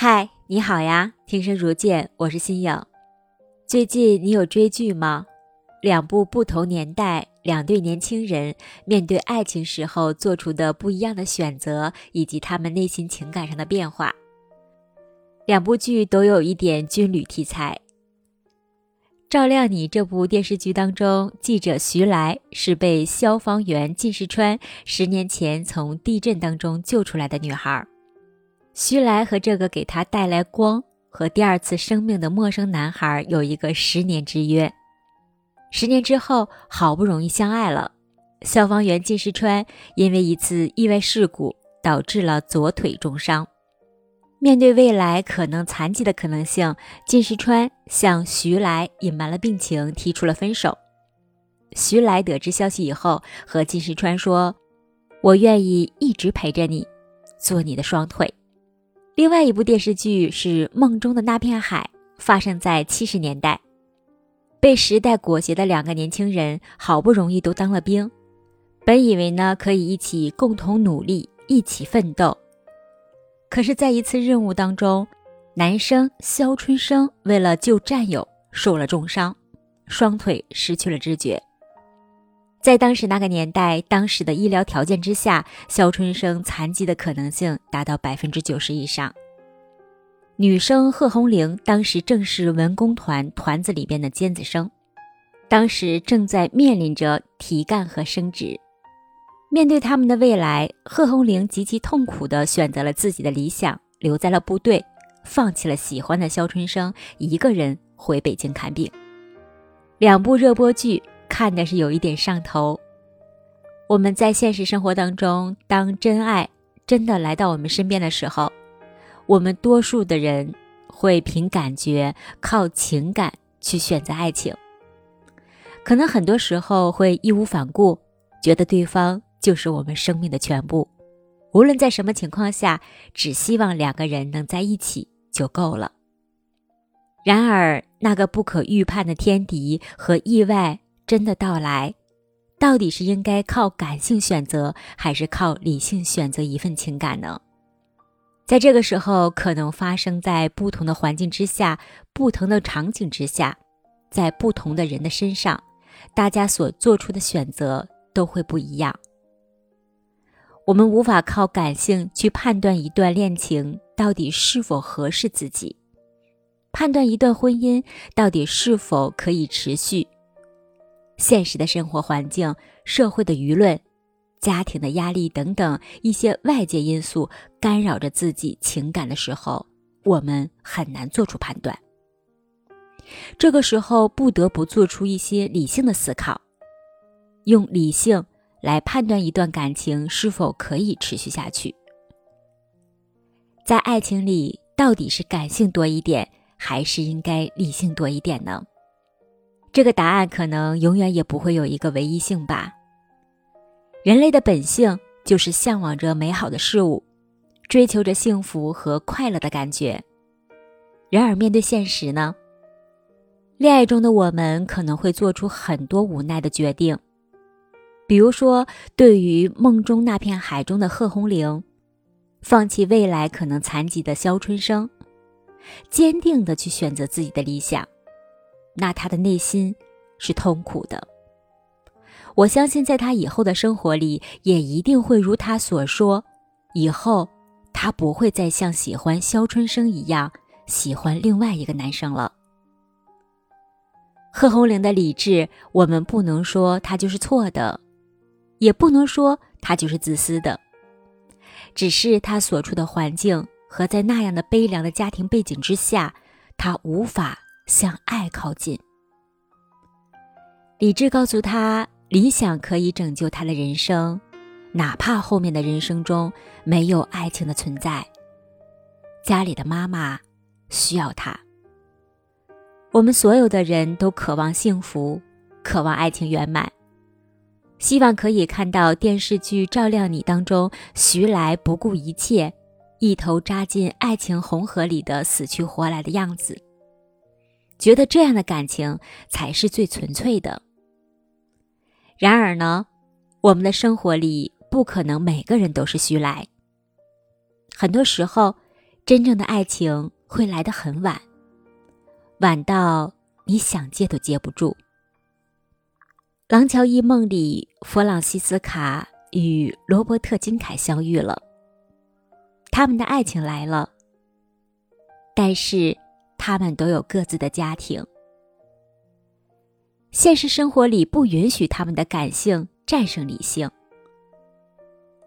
嗨，你好呀！听声如见，我是新颖。最近你有追剧吗？两部不同年代、两对年轻人面对爱情时候做出的不一样的选择，以及他们内心情感上的变化。两部剧都有一点军旅题材。照亮你这部电视剧当中，记者徐来是被消防员靳世川十年前从地震当中救出来的女孩。徐来和这个给他带来光和第二次生命的陌生男孩有一个十年之约。十年之后，好不容易相爱了。消防员靳世川因为一次意外事故导致了左腿重伤。面对未来可能残疾的可能性，靳世川向徐来隐瞒了病情，提出了分手。徐来得知消息以后，和靳世川说：“我愿意一直陪着你，做你的双腿。”另外一部电视剧是《梦中的那片海》，发生在七十年代。被时代裹挟的两个年轻人，好不容易都当了兵，本以为呢可以一起共同努力，一起奋斗。可是，在一次任务当中，男生肖春生为了救战友受了重伤，双腿失去了知觉。在当时那个年代，当时的医疗条件之下，肖春生残疾的可能性达到百分之九十以上。女生贺红玲当时正是文工团团子里边的尖子生，当时正在面临着提干和升职。面对他们的未来，贺红玲极其痛苦地选择了自己的理想，留在了部队，放弃了喜欢的肖春生，一个人回北京看病。两部热播剧。看的是有一点上头。我们在现实生活当中，当真爱真的来到我们身边的时候，我们多数的人会凭感觉、靠情感去选择爱情。可能很多时候会义无反顾，觉得对方就是我们生命的全部，无论在什么情况下，只希望两个人能在一起就够了。然而，那个不可预判的天敌和意外。真的到来，到底是应该靠感性选择，还是靠理性选择一份情感呢？在这个时候，可能发生在不同的环境之下、不同的场景之下，在不同的人的身上，大家所做出的选择都会不一样。我们无法靠感性去判断一段恋情到底是否合适自己，判断一段婚姻到底是否可以持续。现实的生活环境、社会的舆论、家庭的压力等等一些外界因素干扰着自己情感的时候，我们很难做出判断。这个时候不得不做出一些理性的思考，用理性来判断一段感情是否可以持续下去。在爱情里，到底是感性多一点，还是应该理性多一点呢？这个答案可能永远也不会有一个唯一性吧。人类的本性就是向往着美好的事物，追求着幸福和快乐的感觉。然而面对现实呢？恋爱中的我们可能会做出很多无奈的决定，比如说，对于梦中那片海中的贺红玲，放弃未来可能残疾的肖春生，坚定的去选择自己的理想。那他的内心是痛苦的。我相信，在他以后的生活里，也一定会如他所说，以后他不会再像喜欢肖春生一样喜欢另外一个男生了。贺红玲的理智，我们不能说他就是错的，也不能说他就是自私的，只是他所处的环境和在那样的悲凉的家庭背景之下，他无法。向爱靠近，理智告诉他，理想可以拯救他的人生，哪怕后面的人生中没有爱情的存在。家里的妈妈需要他。我们所有的人都渴望幸福，渴望爱情圆满，希望可以看到电视剧《照亮你》当中徐来不顾一切，一头扎进爱情红河里的死去活来的样子。觉得这样的感情才是最纯粹的。然而呢，我们的生活里不可能每个人都是徐来。很多时候，真正的爱情会来得很晚，晚到你想接都接不住。《廊桥遗梦》里，弗朗西斯卡与罗伯特金凯相遇了，他们的爱情来了。但是，他们都有各自的家庭。现实生活里不允许他们的感性战胜理性。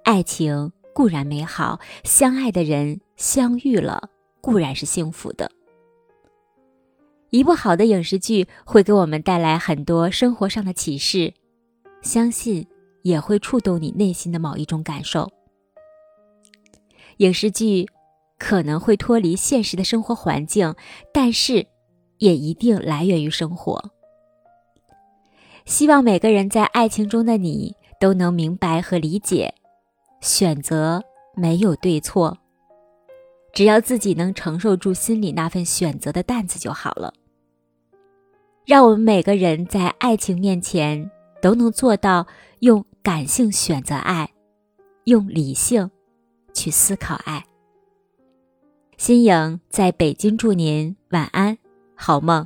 爱情固然美好，相爱的人相遇了固然是幸福的。一部好的影视剧会给我们带来很多生活上的启示，相信也会触动你内心的某一种感受。影视剧可能会脱离现实的生活环境，但是也一定来源于生活。希望每个人在爱情中的你都能明白和理解，选择没有对错，只要自己能承受住心里那份选择的担子就好了。让我们每个人在爱情面前都能做到用感性选择爱，用理性去思考爱。新颖在北京祝您晚安，好梦。